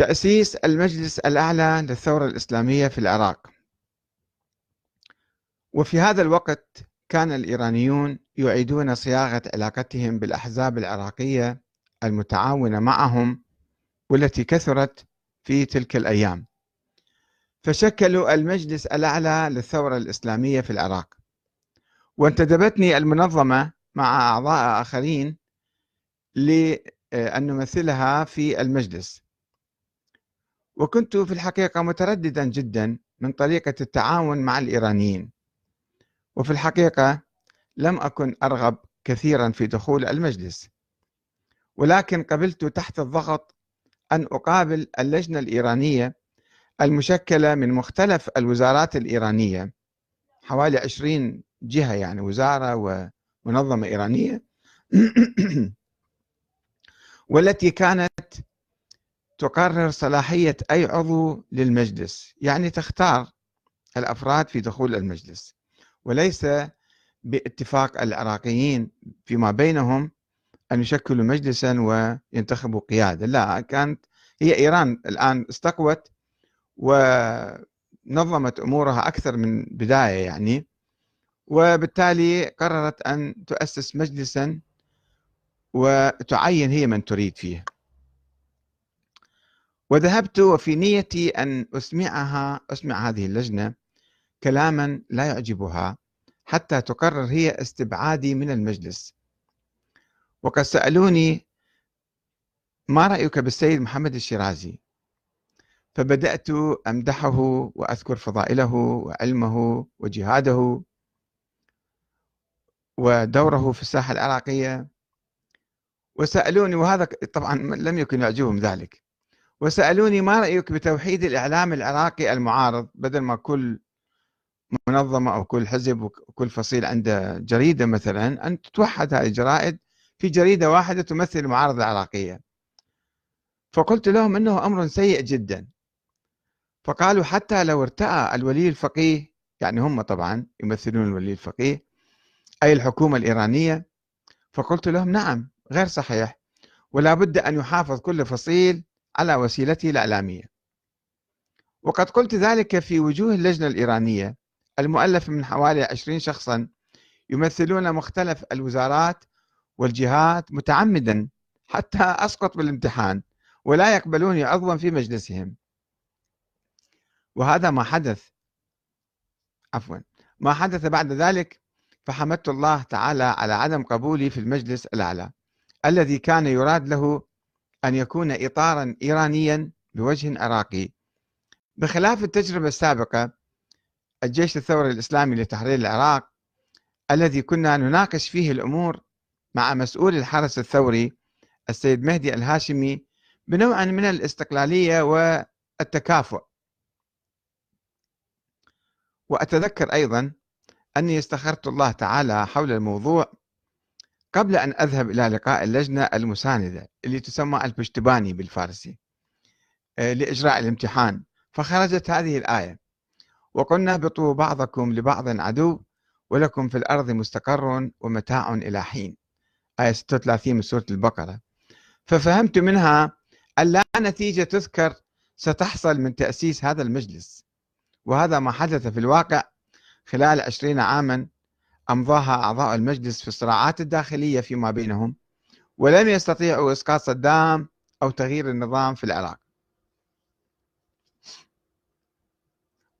تأسيس المجلس الأعلى للثورة الإسلامية في العراق. وفي هذا الوقت كان الإيرانيون يعيدون صياغة علاقتهم بالأحزاب العراقية المتعاونة معهم والتي كثرت في تلك الأيام. فشكلوا المجلس الأعلى للثورة الإسلامية في العراق. وانتدبتني المنظمة مع أعضاء آخرين لأن نمثلها في المجلس. وكنت في الحقيقة مترددا جدا من طريقة التعاون مع الإيرانيين. وفي الحقيقة لم أكن أرغب كثيرا في دخول المجلس. ولكن قبلت تحت الضغط أن أقابل اللجنة الإيرانية المشكلة من مختلف الوزارات الإيرانية. حوالي عشرين جهة يعني وزارة ومنظمة إيرانية. والتي كانت تقرر صلاحية أي عضو للمجلس. يعني تختار الأفراد في دخول المجلس وليس باتفاق العراقيين فيما بينهم أن يشكلوا مجلسا وينتخبوا قيادة. لا كانت هي إيران الآن استقوت ونظمت أمورها أكثر من بداية يعني وبالتالي قررت أن تؤسس مجلسا وتعين هي من تريد فيه. وذهبت وفي نيتي أن أسمعها أسمع هذه اللجنة كلاما لا يعجبها حتى تقرر هي استبعادي من المجلس. وقد سألوني ما رأيك بالسيد محمد الشيرازي؟ فبدأت أمدحه وأذكر فضائله وعلمه وجهاده ودوره في الساحة العراقية. وسألوني وهذا طبعا لم يكن يعجبهم ذلك. وسألوني ما رأيك بتوحيد الإعلام العراقي المعارض بدل ما كل منظمة أو كل حزب وكل فصيل عنده جريدة مثلا أن تتوحد هذه الجرائد في جريدة واحدة تمثل المعارضة العراقية. فقلت لهم أنه أمر سيء جدا. فقالوا حتى لو ارتأى الولي الفقيه يعني هم طبعا يمثلون الولي الفقيه أي الحكومة الإيرانية فقلت لهم نعم غير صحيح. ولا بد أن يحافظ كل فصيل على وسيلته الإعلامية. وقد قلت ذلك في وجوه اللجنة الإيرانية. المؤلفة من حوالي 20 شخصا يمثلون مختلف الوزارات والجهات متعمدا حتى أسقط بالامتحان ولا يقبلوني عضوا في مجلسهم. وهذا ما حدث عفوا ما حدث بعد ذلك فحمدت الله تعالى على عدم قبولي في المجلس الأعلى الذي كان يراد له أن يكون إطارا إيرانيا بوجه عراقي. بخلاف التجربة السابقة الجيش الثوري الإسلامي لتحرير العراق الذي كنا نناقش فيه الأمور مع مسؤول الحرس الثوري السيد مهدي الهاشمي بنوع من الاستقلالية والتكافؤ. وأتذكر أيضا أني استخرت الله تعالى حول الموضوع قبل أن أذهب إلى لقاء اللجنة المساندة اللي تسمى البشتباني بالفارسي آه، لإجراء الامتحان فخرجت هذه الآية وقلنا اهبطوا بعضكم لبعض عدو ولكم في الأرض مستقر ومتاع إلى حين. آية 36 من سورة البقرة. ففهمت منها أن لا نتيجة تذكر ستحصل من تأسيس هذا المجلس وهذا ما حدث في الواقع خلال عشرين عاما أمضاها أعضاء المجلس في الصراعات الداخلية فيما بينهم ولم يستطيعوا إسقاط صدام أو تغيير النظام في العراق.